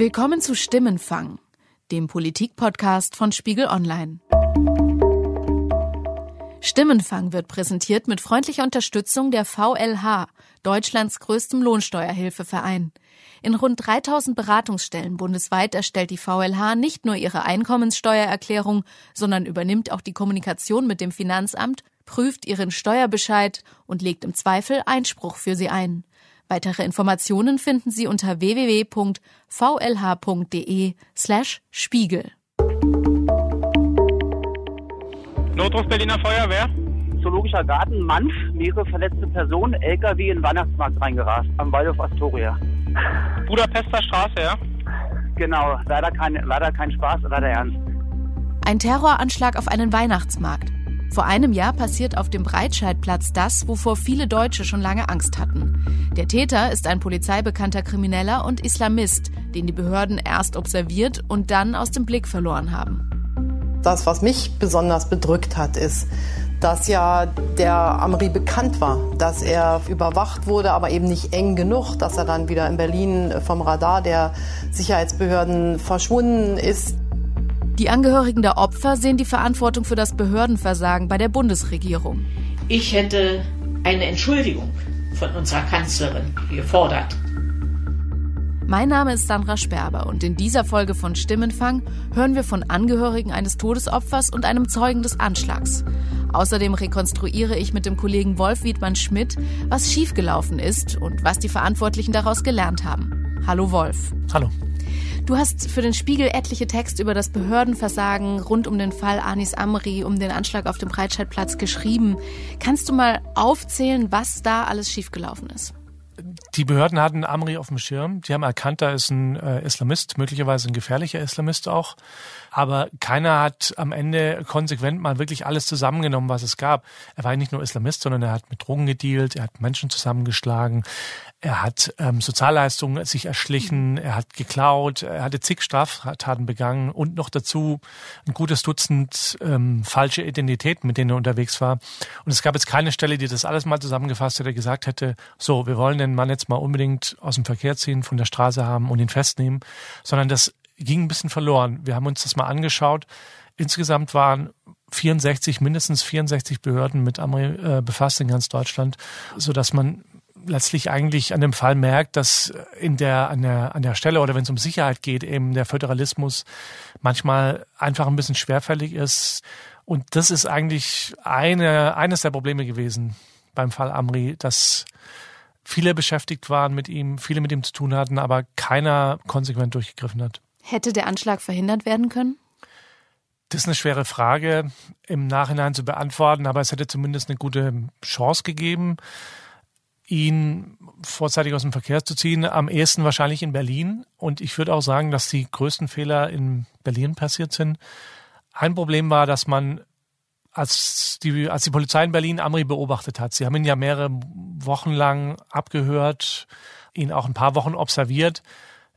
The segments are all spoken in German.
Willkommen zu Stimmenfang, dem Politikpodcast von Spiegel Online. Stimmenfang wird präsentiert mit freundlicher Unterstützung der VLH, Deutschlands größtem Lohnsteuerhilfeverein. In rund 3000 Beratungsstellen bundesweit erstellt die VLH nicht nur ihre Einkommenssteuererklärung, sondern übernimmt auch die Kommunikation mit dem Finanzamt, prüft ihren Steuerbescheid und legt im Zweifel Einspruch für sie ein. Weitere Informationen finden Sie unter www.vlh.de slash Spiegel. Notruf Berliner Feuerwehr. Zoologischer Garten, Manf, mehrere verletzte Personen, LKW in den Weihnachtsmarkt reingerast, am Waldorf Astoria. Budapester Straße, ja? Genau, leider kein, leider kein Spaß, leider ernst. Ein Terroranschlag auf einen Weihnachtsmarkt. Vor einem Jahr passiert auf dem Breitscheidplatz das, wovor viele Deutsche schon lange Angst hatten. Der Täter ist ein polizeibekannter Krimineller und Islamist, den die Behörden erst observiert und dann aus dem Blick verloren haben. Das, was mich besonders bedrückt hat, ist, dass ja der Amri bekannt war, dass er überwacht wurde, aber eben nicht eng genug, dass er dann wieder in Berlin vom Radar der Sicherheitsbehörden verschwunden ist. Die Angehörigen der Opfer sehen die Verantwortung für das Behördenversagen bei der Bundesregierung. Ich hätte eine Entschuldigung von unserer Kanzlerin gefordert. Mein Name ist Sandra Sperber und in dieser Folge von Stimmenfang hören wir von Angehörigen eines Todesopfers und einem Zeugen des Anschlags. Außerdem rekonstruiere ich mit dem Kollegen Wolf Wiedmann Schmidt, was schiefgelaufen ist und was die Verantwortlichen daraus gelernt haben. Hallo Wolf. Hallo. Du hast für den Spiegel etliche Texte über das Behördenversagen rund um den Fall Anis Amri, um den Anschlag auf dem Breitscheidplatz geschrieben. Kannst du mal aufzählen, was da alles schiefgelaufen ist? Die Behörden hatten Amri auf dem Schirm. Die haben erkannt, da ist ein äh, Islamist, möglicherweise ein gefährlicher Islamist auch. Aber keiner hat am Ende konsequent mal wirklich alles zusammengenommen, was es gab. Er war nicht nur Islamist, sondern er hat mit Drogen gedealt, er hat Menschen zusammengeschlagen, er hat ähm, Sozialleistungen sich erschlichen, er hat geklaut, er hatte zig Straftaten begangen und noch dazu ein gutes Dutzend ähm, falsche Identitäten, mit denen er unterwegs war. Und es gab jetzt keine Stelle, die das alles mal zusammengefasst hätte, gesagt hätte, so, wir wollen den Mann jetzt mal unbedingt aus dem Verkehr ziehen, von der Straße haben und ihn festnehmen, sondern das ging ein bisschen verloren. Wir haben uns das mal angeschaut. Insgesamt waren 64, mindestens 64 Behörden mit Amri äh, befasst in ganz Deutschland, so dass man letztlich eigentlich an dem Fall merkt, dass in der, an der, an der Stelle oder wenn es um Sicherheit geht, eben der Föderalismus manchmal einfach ein bisschen schwerfällig ist. Und das ist eigentlich eine, eines der Probleme gewesen beim Fall Amri, dass viele beschäftigt waren mit ihm, viele mit ihm zu tun hatten, aber keiner konsequent durchgegriffen hat. Hätte der Anschlag verhindert werden können? Das ist eine schwere Frage im Nachhinein zu beantworten, aber es hätte zumindest eine gute Chance gegeben ihn vorzeitig aus dem Verkehr zu ziehen. Am ehesten wahrscheinlich in Berlin. Und ich würde auch sagen, dass die größten Fehler in Berlin passiert sind. Ein Problem war, dass man als die, als die Polizei in Berlin Amri beobachtet hat, sie haben ihn ja mehrere Wochen lang abgehört, ihn auch ein paar Wochen observiert,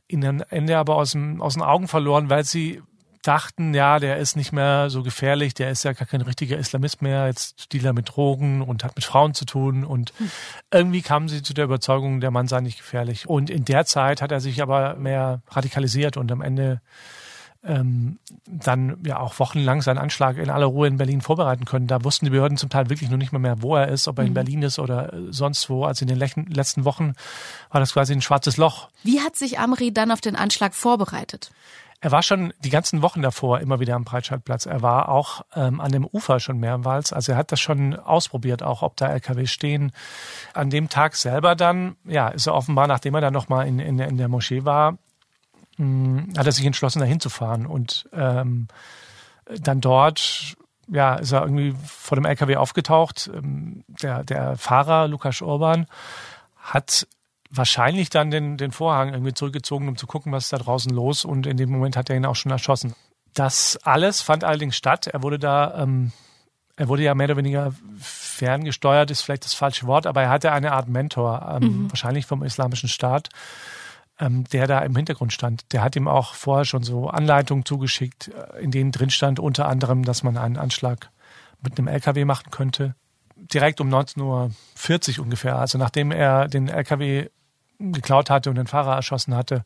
ihn am Ende aber aus, dem, aus den Augen verloren, weil sie dachten, ja, der ist nicht mehr so gefährlich, der ist ja gar kein richtiger Islamist mehr, jetzt Dealer mit Drogen und hat mit Frauen zu tun. Und hm. irgendwie kamen sie zu der Überzeugung, der Mann sei nicht gefährlich. Und in der Zeit hat er sich aber mehr radikalisiert und am Ende ähm, dann ja auch wochenlang seinen Anschlag in aller Ruhe in Berlin vorbereiten können. Da wussten die Behörden zum Teil wirklich noch nicht mehr, mehr wo er ist, ob er in mhm. Berlin ist oder sonst wo. Also in den letzten Wochen war das quasi ein schwarzes Loch. Wie hat sich Amri dann auf den Anschlag vorbereitet? Er war schon die ganzen Wochen davor immer wieder am Breitscheidplatz. Er war auch ähm, an dem Ufer schon mehrmals. Also er hat das schon ausprobiert, auch ob da LKW stehen. An dem Tag selber dann, ja, ist er offenbar, nachdem er dann nochmal in, in, in der Moschee war, mh, hm, hat er sich entschlossen, dahin zu fahren. Und ähm, dann dort ja, ist er irgendwie vor dem LKW aufgetaucht. Ähm, der, der Fahrer, Lukas Urban, hat wahrscheinlich dann den, den Vorhang irgendwie zurückgezogen, um zu gucken, was ist da draußen los. Und in dem Moment hat er ihn auch schon erschossen. Das alles fand allerdings statt. Er wurde da, ähm, er wurde ja mehr oder weniger ferngesteuert, ist vielleicht das falsche Wort, aber er hatte eine Art Mentor, ähm, mhm. wahrscheinlich vom Islamischen Staat, ähm, der da im Hintergrund stand. Der hat ihm auch vorher schon so Anleitungen zugeschickt, äh, in denen drin stand unter anderem, dass man einen Anschlag mit einem LKW machen könnte. Direkt um 19.40 Uhr ungefähr, also nachdem er den LKW geklaut hatte und den Fahrer erschossen hatte,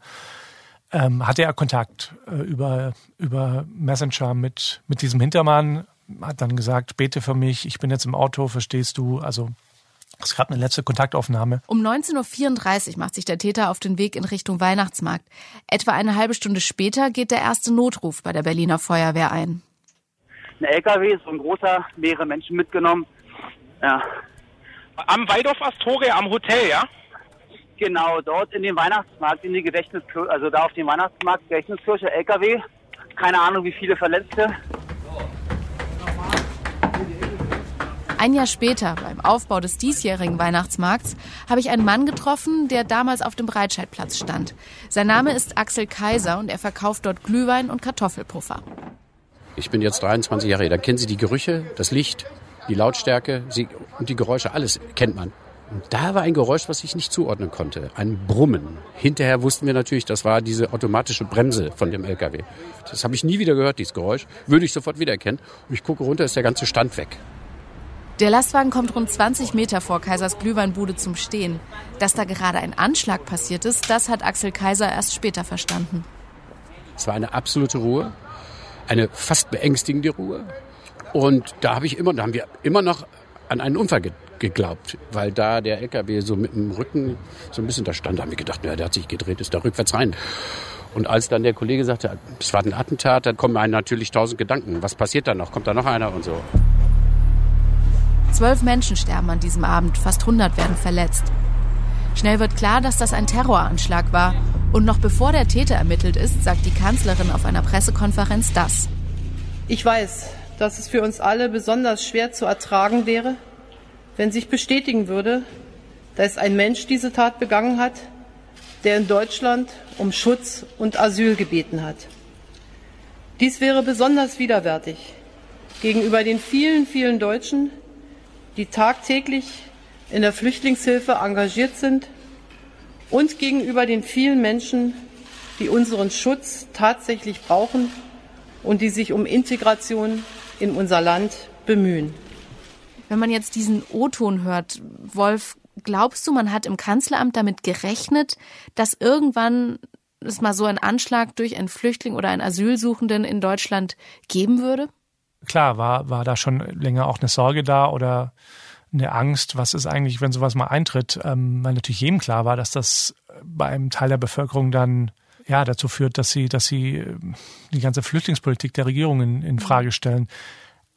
ähm, hatte er Kontakt äh, über, über Messenger mit, mit diesem Hintermann, hat dann gesagt, bete für mich, ich bin jetzt im Auto, verstehst du? Also es gab eine letzte Kontaktaufnahme. Um 19.34 Uhr macht sich der Täter auf den Weg in Richtung Weihnachtsmarkt. Etwa eine halbe Stunde später geht der erste Notruf bei der Berliner Feuerwehr ein. Ein LKW, so ein großer, mehrere Menschen mitgenommen. Ja. Am Waldorf Astoria, am Hotel, ja? Genau, dort in den Weihnachtsmarkt, in die Gedächtniskirche, also da auf dem Weihnachtsmarkt, Gedächtniskirche, LKW. Keine Ahnung, wie viele Verletzte. Ein Jahr später, beim Aufbau des diesjährigen Weihnachtsmarkts, habe ich einen Mann getroffen, der damals auf dem Breitscheidplatz stand. Sein Name ist Axel Kaiser und er verkauft dort Glühwein und Kartoffelpuffer. Ich bin jetzt 23 Jahre alt. Da kennen Sie die Gerüche, das Licht, die Lautstärke sie, und die Geräusche. Alles kennt man. Und da war ein Geräusch, was ich nicht zuordnen konnte. Ein Brummen. Hinterher wussten wir natürlich, das war diese automatische Bremse von dem LKW. Das habe ich nie wieder gehört, dieses Geräusch. Würde ich sofort wiedererkennen. Und ich gucke runter, ist der ganze Stand weg. Der Lastwagen kommt rund 20 Meter vor Kaisers Glühweinbude zum Stehen. Dass da gerade ein Anschlag passiert ist, das hat Axel Kaiser erst später verstanden. Es war eine absolute Ruhe, eine fast beängstigende Ruhe. Und da habe ich immer, da haben wir immer noch an einen Unfall geglaubt, weil da der LKW so mit dem Rücken so ein bisschen da stand, da haben wir gedacht, na, der hat sich gedreht, ist da rückwärts rein. Und als dann der Kollege sagte, es war ein Attentat, dann kommen einem natürlich tausend Gedanken. Was passiert da noch? Kommt da noch einer und so? Zwölf Menschen sterben an diesem Abend, fast 100 werden verletzt. Schnell wird klar, dass das ein Terroranschlag war. Und noch bevor der Täter ermittelt ist, sagt die Kanzlerin auf einer Pressekonferenz das. Ich weiß, dass es für uns alle besonders schwer zu ertragen wäre, wenn sich bestätigen würde, dass ein Mensch diese Tat begangen hat, der in Deutschland um Schutz und Asyl gebeten hat. Dies wäre besonders widerwärtig gegenüber den vielen, vielen Deutschen, die tagtäglich in der Flüchtlingshilfe engagiert sind und gegenüber den vielen Menschen, die unseren Schutz tatsächlich brauchen und die sich um Integration in unser Land bemühen. Wenn man jetzt diesen O-Ton hört, Wolf, glaubst du, man hat im Kanzleramt damit gerechnet, dass irgendwann es mal so einen Anschlag durch einen Flüchtling oder einen Asylsuchenden in Deutschland geben würde? Klar, war, war da schon länger auch eine Sorge da oder eine Angst, was ist eigentlich, wenn sowas mal eintritt, ähm, weil natürlich jedem klar war, dass das bei einem Teil der Bevölkerung dann ja dazu führt, dass sie, dass sie ähm, die ganze Flüchtlingspolitik der Regierung in, in Frage stellen.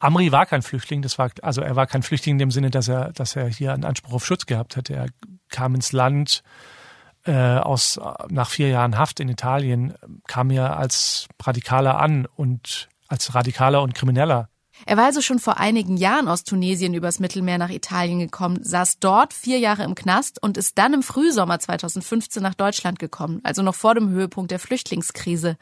Amri war kein Flüchtling, das war, also er war kein Flüchtling in dem Sinne, dass er, dass er hier einen Anspruch auf Schutz gehabt hätte. Er kam ins Land äh, aus nach vier Jahren Haft in Italien, kam hier als Radikaler an und als Radikaler und Krimineller. Er war also schon vor einigen Jahren aus Tunesien übers Mittelmeer nach Italien gekommen, saß dort vier Jahre im Knast und ist dann im Frühsommer 2015 nach Deutschland gekommen, also noch vor dem Höhepunkt der Flüchtlingskrise.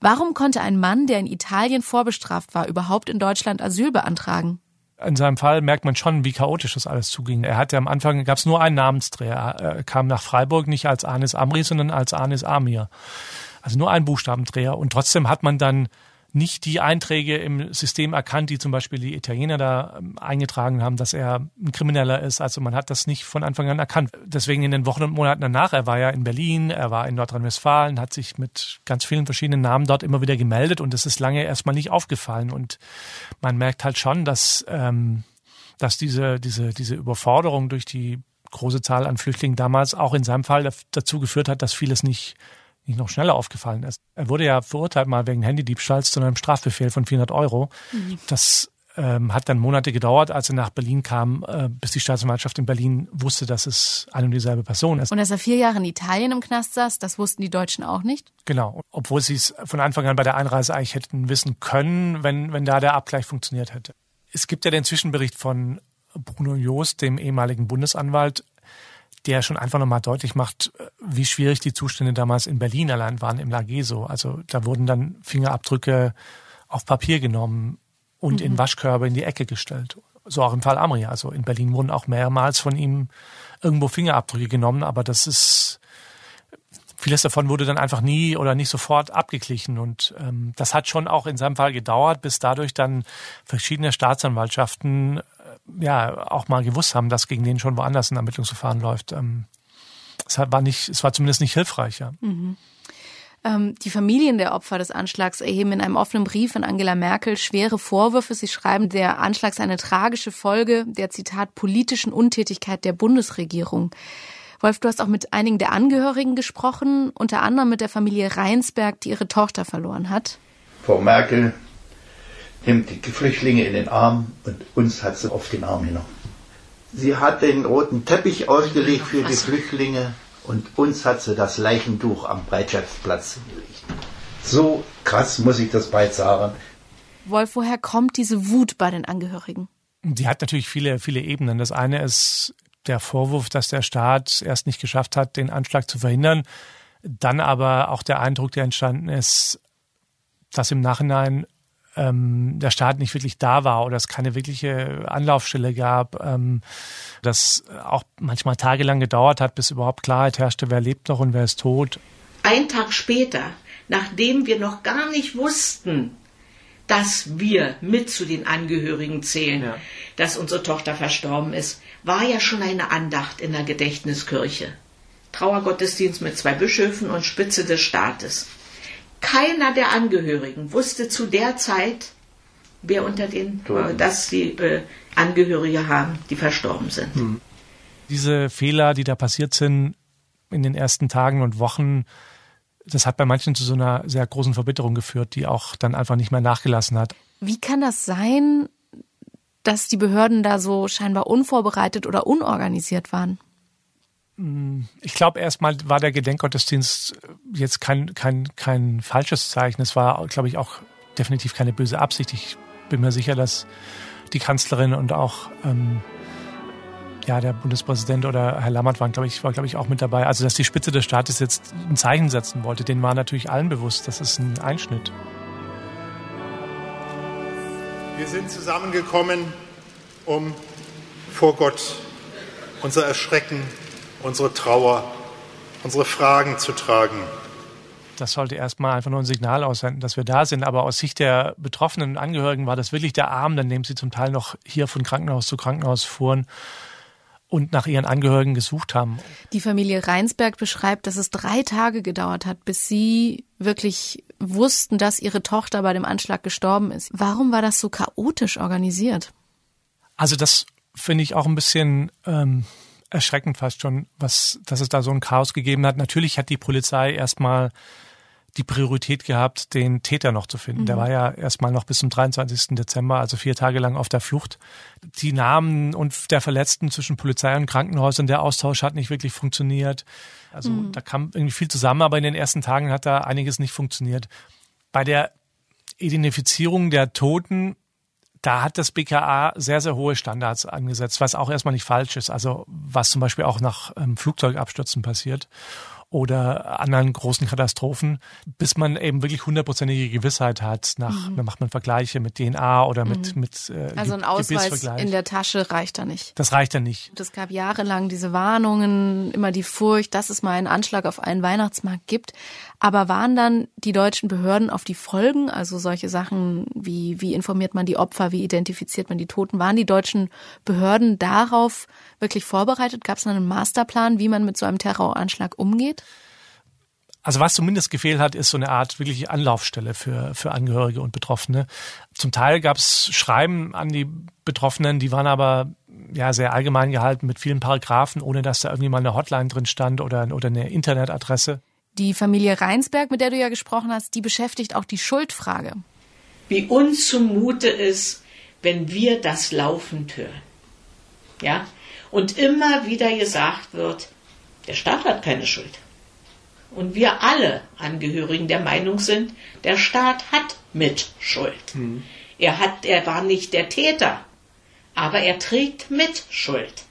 Warum konnte ein Mann, der in Italien vorbestraft war, überhaupt in Deutschland Asyl beantragen? in seinem Fall merkt man schon, wie chaotisch das alles zuging. Er hatte am Anfang, gab es nur einen Namensdreher. Er kam nach Freiburg nicht als Anis Amri, sondern als Anis Amir. Also nur ein Buchstabendreher. Und trotzdem hat man dann nicht die Einträge im System erkannt, die zum Beispiel die Italiener da ähm, eingetragen haben, dass er ein Krimineller ist. Also man hat das nicht von Anfang an erkannt. Deswegen in den Wochen und Monaten danach, er war ja in Berlin, er war in Nordrhein-Westfalen, hat sich mit ganz vielen verschiedenen Namen dort immer wieder gemeldet und es ist lange erstmal nicht aufgefallen. Und man merkt halt schon, dass, ähm, dass diese, diese, diese Überforderung durch die große Zahl an Flüchtlingen damals auch in seinem Fall dazu geführt hat, dass vieles nicht nicht noch schneller aufgefallen ist. Er wurde ja verurteilt mal wegen Handydiebstahls zu einem Strafbefehl von 400 Euro. Mhm. Das ähm, hat dann Monate gedauert, als er nach Berlin kam, äh, bis die Staatsanwaltschaft in Berlin wusste, dass es eine und dieselbe Person ist. Und dass er vier Jahre in Italien im Knast saß, das wussten die Deutschen auch nicht? Genau, obwohl sie es von Anfang an bei der Einreise eigentlich hätten wissen können, wenn, wenn da der Abgleich funktioniert hätte. Es gibt ja den Zwischenbericht von Bruno Joost, dem ehemaligen Bundesanwalt, der schon einfach nochmal deutlich macht, wie schwierig die Zustände damals in Berlin allein waren im Lageso. Also da wurden dann Fingerabdrücke auf Papier genommen und mhm. in Waschkörbe in die Ecke gestellt. So auch im Fall Amri. Also in Berlin wurden auch mehrmals von ihm irgendwo Fingerabdrücke genommen, aber das ist vieles davon wurde dann einfach nie oder nicht sofort abgeglichen. Und ähm, das hat schon auch in seinem Fall gedauert, bis dadurch dann verschiedene Staatsanwaltschaften ja auch mal gewusst haben, dass gegen den schon woanders ein Ermittlungsverfahren läuft. Ähm, es war nicht, es war zumindest nicht hilfreich. Ja. Mhm. Ähm, die Familien der Opfer des Anschlags erheben in einem offenen Brief an Angela Merkel schwere Vorwürfe. Sie schreiben, der Anschlag sei eine tragische Folge der Zitat politischen Untätigkeit der Bundesregierung. Wolf, du hast auch mit einigen der Angehörigen gesprochen, unter anderem mit der Familie Reinsberg, die ihre Tochter verloren hat. Frau Merkel nimmt die Flüchtlinge in den Arm und uns hat sie auf den Arm genommen. Sie hat den roten Teppich ausgelegt für die Flüchtlinge und uns hat sie das Leichentuch am Breitschaftsplatz gelegt. So krass muss ich das bald sagen. Wolf, woher kommt diese Wut bei den Angehörigen? Die hat natürlich viele, viele Ebenen. Das eine ist der Vorwurf, dass der Staat erst nicht geschafft hat, den Anschlag zu verhindern. Dann aber auch der Eindruck, der entstanden ist, dass im Nachhinein ähm, der Staat nicht wirklich da war oder es keine wirkliche Anlaufstelle gab, ähm, dass auch manchmal tagelang gedauert hat, bis überhaupt Klarheit herrschte, wer lebt noch und wer ist tot. Ein Tag später, nachdem wir noch gar nicht wussten, dass wir mit zu den Angehörigen zählen, ja. dass unsere Tochter verstorben ist, war ja schon eine Andacht in der Gedächtniskirche. Trauergottesdienst mit zwei Bischöfen und Spitze des Staates. Keiner der Angehörigen wusste zu der Zeit, wer unter den, äh, dass die äh, Angehörige haben, die verstorben sind. Hm. Diese Fehler, die da passiert sind in den ersten Tagen und Wochen, das hat bei manchen zu so einer sehr großen Verbitterung geführt, die auch dann einfach nicht mehr nachgelassen hat. Wie kann das sein, dass die Behörden da so scheinbar unvorbereitet oder unorganisiert waren? Ich glaube, erstmal war der Gedenkgottesdienst jetzt kein, kein, kein falsches Zeichen. Es war, glaube ich, auch definitiv keine böse Absicht. Ich bin mir sicher, dass die Kanzlerin und auch ähm, ja, der Bundespräsident oder Herr Lammert waren, glaube ich, war, glaube ich, auch mit dabei. Also, dass die Spitze des Staates jetzt ein Zeichen setzen wollte, denen war natürlich allen bewusst. Das ist ein Einschnitt. Wir sind zusammengekommen, um vor Gott unser Erschrecken unsere Trauer, unsere Fragen zu tragen. Das sollte erstmal einfach nur ein Signal aussenden, dass wir da sind. Aber aus Sicht der betroffenen Angehörigen war das wirklich der Arm, an dem sie zum Teil noch hier von Krankenhaus zu Krankenhaus fuhren und nach ihren Angehörigen gesucht haben. Die Familie Reinsberg beschreibt, dass es drei Tage gedauert hat, bis sie wirklich wussten, dass ihre Tochter bei dem Anschlag gestorben ist. Warum war das so chaotisch organisiert? Also das finde ich auch ein bisschen ähm, erschreckend fast schon, was, dass es da so ein Chaos gegeben hat. Natürlich hat die Polizei erstmal die Priorität gehabt, den Täter noch zu finden. Mhm. Der war ja erstmal noch bis zum 23. Dezember, also vier Tage lang auf der Flucht. Die Namen und der Verletzten zwischen Polizei und Krankenhäusern, der Austausch hat nicht wirklich funktioniert. Also mhm. da kam irgendwie viel zusammen, aber in den ersten Tagen hat da einiges nicht funktioniert. Bei der Identifizierung der Toten da hat das BKA sehr, sehr hohe Standards angesetzt, was auch erstmal nicht falsch ist. Also was zum Beispiel auch nach ähm, Flugzeugabstürzen passiert oder anderen großen Katastrophen, bis man eben wirklich hundertprozentige Gewissheit hat. Nach, mhm. dann macht man Vergleiche mit DNA oder mit mhm. mit äh, Also ein Ausweis in der Tasche reicht da nicht. Das reicht da nicht. Es gab jahrelang diese Warnungen, immer die Furcht, dass es mal einen Anschlag auf einen Weihnachtsmarkt gibt. Aber waren dann die deutschen Behörden auf die Folgen, also solche Sachen wie wie informiert man die Opfer, wie identifiziert man die Toten, waren die deutschen Behörden darauf wirklich vorbereitet? Gab es einen Masterplan, wie man mit so einem Terroranschlag umgeht? Also was zumindest gefehlt hat, ist so eine Art wirkliche Anlaufstelle für, für Angehörige und Betroffene. Zum Teil gab es Schreiben an die Betroffenen, die waren aber ja sehr allgemein gehalten mit vielen Paragraphen, ohne dass da irgendwie mal eine Hotline drin stand oder, oder eine Internetadresse. Die Familie Reinsberg, mit der du ja gesprochen hast, die beschäftigt auch die Schuldfrage. Wie uns zumute ist, wenn wir das laufend hören. Ja? Und immer wieder gesagt wird, der Staat hat keine Schuld und wir alle Angehörigen der Meinung sind, der Staat hat Mitschuld. Mhm. Er hat, er war nicht der Täter, aber er trägt Mitschuld.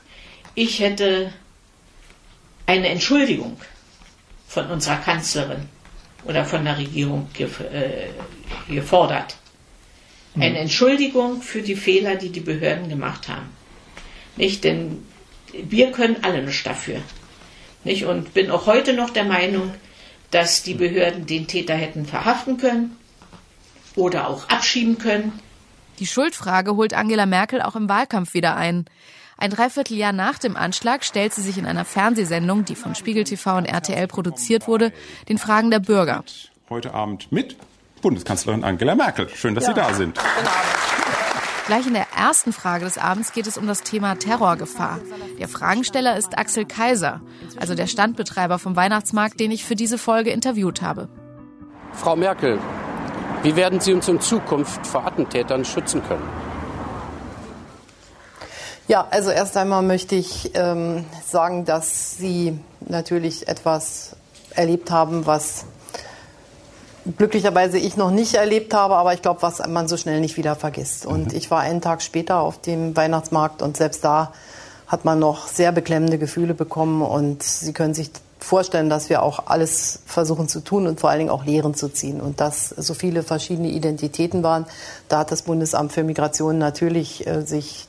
Ich hätte eine Entschuldigung von unserer Kanzlerin oder von der Regierung äh, gefordert. Mhm. Eine Entschuldigung für die Fehler, die die Behörden gemacht haben. Nicht, denn wir können alle nichts dafür. Nicht? Und bin auch heute noch der Meinung, dass die Behörden den Täter hätten verhaften können oder auch abschieben können. Die Schuldfrage holt Angela Merkel auch im Wahlkampf wieder ein. Ein Dreivierteljahr nach dem Anschlag stellt sie sich in einer Fernsehsendung, die von Spiegel TV und RTL produziert wurde, den Fragen der Bürger. Heute Abend mit Bundeskanzlerin Angela Merkel. Schön, dass ja. Sie da sind. Gleich in der ersten Frage des Abends geht es um das Thema Terrorgefahr. Der Fragensteller ist Axel Kaiser, also der Standbetreiber vom Weihnachtsmarkt, den ich für diese Folge interviewt habe. Frau Merkel, wie werden Sie uns in Zukunft vor Attentätern schützen können? Ja, also erst einmal möchte ich ähm, sagen, dass Sie natürlich etwas erlebt haben, was glücklicherweise ich noch nicht erlebt habe, aber ich glaube, was man so schnell nicht wieder vergisst. Und mhm. ich war einen Tag später auf dem Weihnachtsmarkt und selbst da hat man noch sehr beklemmende Gefühle bekommen und Sie können sich vorstellen, dass wir auch alles versuchen zu tun und vor allen Dingen auch Lehren zu ziehen. Und dass so viele verschiedene Identitäten waren, da hat das Bundesamt für Migration natürlich äh, sich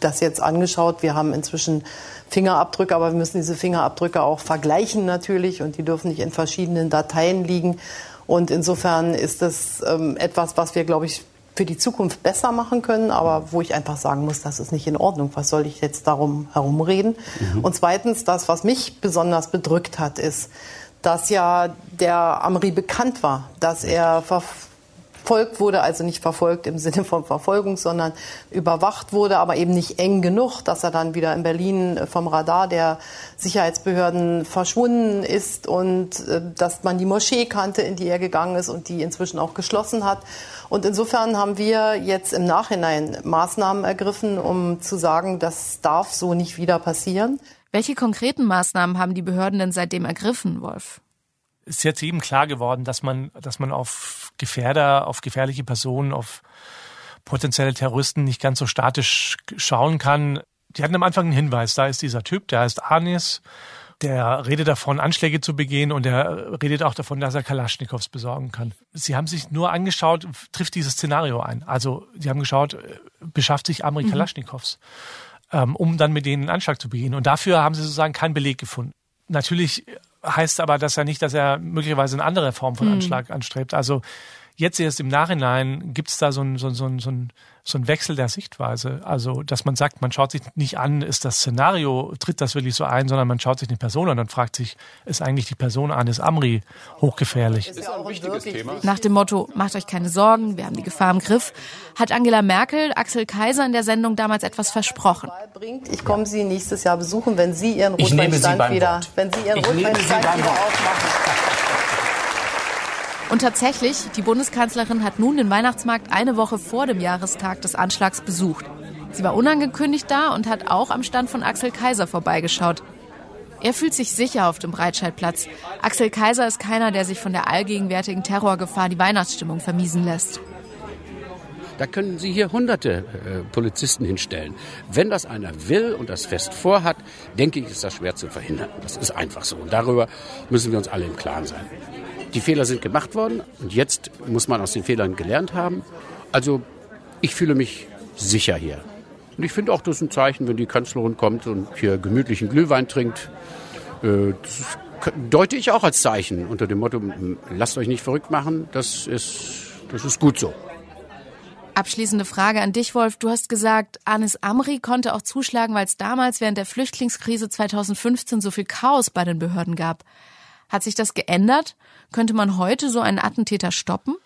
das jetzt angeschaut. Wir haben inzwischen Fingerabdrücke, aber wir müssen diese Fingerabdrücke auch vergleichen natürlich und die dürfen nicht in verschiedenen Dateien liegen. Und insofern ist das ähm, etwas, was wir, glaube ich, für die Zukunft besser machen können, aber wo ich einfach sagen muss, das ist nicht in Ordnung. Was soll ich jetzt darum herumreden? Mhm. Und zweitens, das, was mich besonders bedrückt hat, ist, dass ja der Amri bekannt war, dass er verfolgt wurde, also nicht verfolgt im Sinne von Verfolgung, sondern überwacht wurde, aber eben nicht eng genug, dass er dann wieder in Berlin vom Radar der Sicherheitsbehörden verschwunden ist und äh, dass man die Moschee kannte, in die er gegangen ist und die inzwischen auch geschlossen hat. Und insofern haben wir jetzt im Nachhinein Maßnahmen ergriffen, um zu sagen, das darf so nicht wieder passieren. Welche konkreten Maßnahmen haben die Behörden denn seitdem ergriffen, Wolf? Ist jetzt eben klar geworden, dass man, dass man auf Gefährder, auf gefährliche Personen, auf potenzielle Terroristen nicht ganz so statisch schauen kann. Die hatten am Anfang einen Hinweis, da ist dieser Typ, der heißt Anis, der redet davon, Anschläge zu begehen und der redet auch davon, dass er Kalaschnikows besorgen kann. Sie haben sich nur angeschaut, trifft dieses Szenario ein. Also sie haben geschaut, beschafft sich Amri mhm. Kalaschnikows, ähm, um dann mit denen einen Anschlag zu begehen. Und dafür haben sie sozusagen keinen Beleg gefunden. Natürlich heißt aber das ja nicht, dass er möglicherweise eine andere Form von hm. Anschlag anstrebt. Also jetzt erst im Nachhinein gibt es da so ein, so, so, so, ein, so ein Wechsel der Sichtweise. Also, dass man sagt, man schaut sich nicht an, ist das Szenario, tritt das wirklich so ein, sondern man schaut sich eine Person an und fragt sich, ist eigentlich die Person Anis Amri hochgefährlich? Ist ja ein wichtiges Thema. Nach dem Motto, macht euch keine Sorgen, wir haben die Gefahr im Griff, hat Angela Merkel Axel Kaiser in der Sendung damals etwas versprochen. Ich komme Sie nächstes Jahr besuchen, wenn Sie Ihren Rotweinstand wieder, wenn Sie Ihren Rotweinstand wieder aufmachen. Und tatsächlich, die Bundeskanzlerin hat nun den Weihnachtsmarkt eine Woche vor dem Jahrestag des Anschlags besucht. Sie war unangekündigt da und hat auch am Stand von Axel Kaiser vorbeigeschaut. Er fühlt sich sicher auf dem Breitscheidplatz. Axel Kaiser ist keiner, der sich von der allgegenwärtigen Terrorgefahr die Weihnachtsstimmung vermiesen lässt. Da können Sie hier hunderte äh, Polizisten hinstellen. Wenn das einer will und das fest vorhat, denke ich, ist das schwer zu verhindern. Das ist einfach so. Und darüber müssen wir uns alle im Klaren sein. Die Fehler sind gemacht worden und jetzt muss man aus den Fehlern gelernt haben. Also ich fühle mich sicher hier. Und ich finde auch, das ist ein Zeichen, wenn die Kanzlerin kommt und hier gemütlichen Glühwein trinkt. Äh, das deute ich auch als Zeichen unter dem Motto, lasst euch nicht verrückt machen, das ist, das ist gut so. Abschließende Frage an dich, Wolf. Du hast gesagt, Anis Amri konnte auch zuschlagen, weil es damals während der Flüchtlingskrise 2015 so viel Chaos bei den Behörden gab. Hat sich das geändert? Könnte man heute so einen Attentäter stoppen?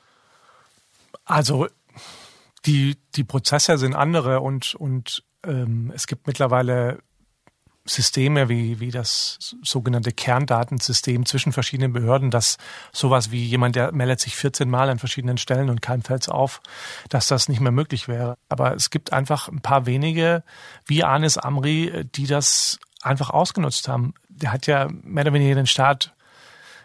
Also die, die Prozesse sind andere und, und ähm, es gibt mittlerweile Systeme wie, wie das sogenannte Kerndatensystem zwischen verschiedenen Behörden, dass sowas wie jemand, der meldet sich 14 Mal an verschiedenen Stellen und keinem fällt's auf, dass das nicht mehr möglich wäre. Aber es gibt einfach ein paar wenige, wie Anis Amri, die das einfach ausgenutzt haben. Der hat ja mehr oder weniger den Staat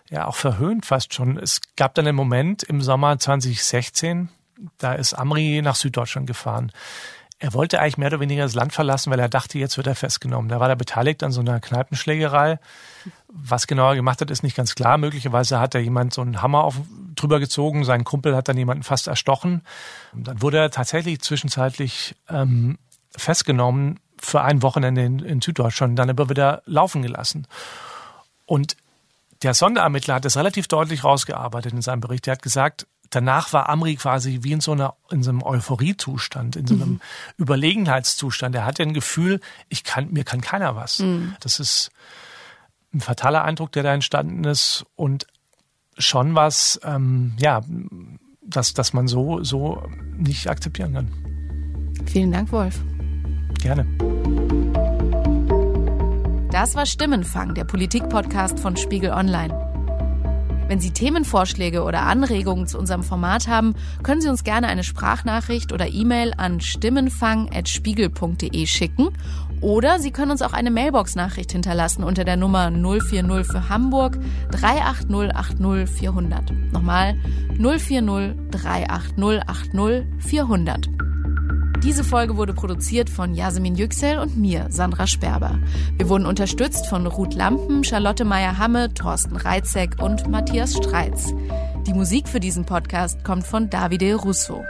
ja auch verhöhnt fast schon. Es gab dann einen Moment im Sommer 2016, da ist Amri nach Süddeutschland gefahren. Er wollte eigentlich mehr oder weniger das Land verlassen, weil er dachte, jetzt wird er festgenommen. Da war er beteiligt an so einer Kneipenschlägerei. Was genau er gemacht hat, ist nicht ganz klar. Möglicherweise hat er jemand so einen Hammer auf, drüber gezogen. Sein Kumpel hat dann jemanden fast erstochen. Und dann wurde er tatsächlich zwischenzeitlich ähm, festgenommen für ein Wochenende in, in Süddeutschland, dann aber wieder laufen gelassen. Und der Sonderermittler hat es relativ deutlich rausgearbeitet in seinem Bericht. Er hat gesagt, danach war Amri quasi wie in so einer in so einem Euphoriezustand, in so einem mhm. Überlegenheitszustand. Er hatte ein Gefühl, ich kann mir kann keiner was. Mhm. Das ist ein fataler Eindruck, der da entstanden ist und schon was, ähm, ja, dass, dass man so, so nicht akzeptieren kann. Vielen Dank, Wolf. Gerne. Das war Stimmenfang, der Politik-Podcast von Spiegel Online. Wenn Sie Themenvorschläge oder Anregungen zu unserem Format haben, können Sie uns gerne eine Sprachnachricht oder E-Mail an stimmenfang.spiegel.de schicken oder Sie können uns auch eine Mailbox-Nachricht hinterlassen unter der Nummer 040 für Hamburg 38080 400. Nochmal 040 38080 400. Diese Folge wurde produziert von Yasemin Yüksel und mir, Sandra Sperber. Wir wurden unterstützt von Ruth Lampen, Charlotte Meyer-Hamme, Thorsten Reitzek und Matthias Streitz. Die Musik für diesen Podcast kommt von Davide Russo.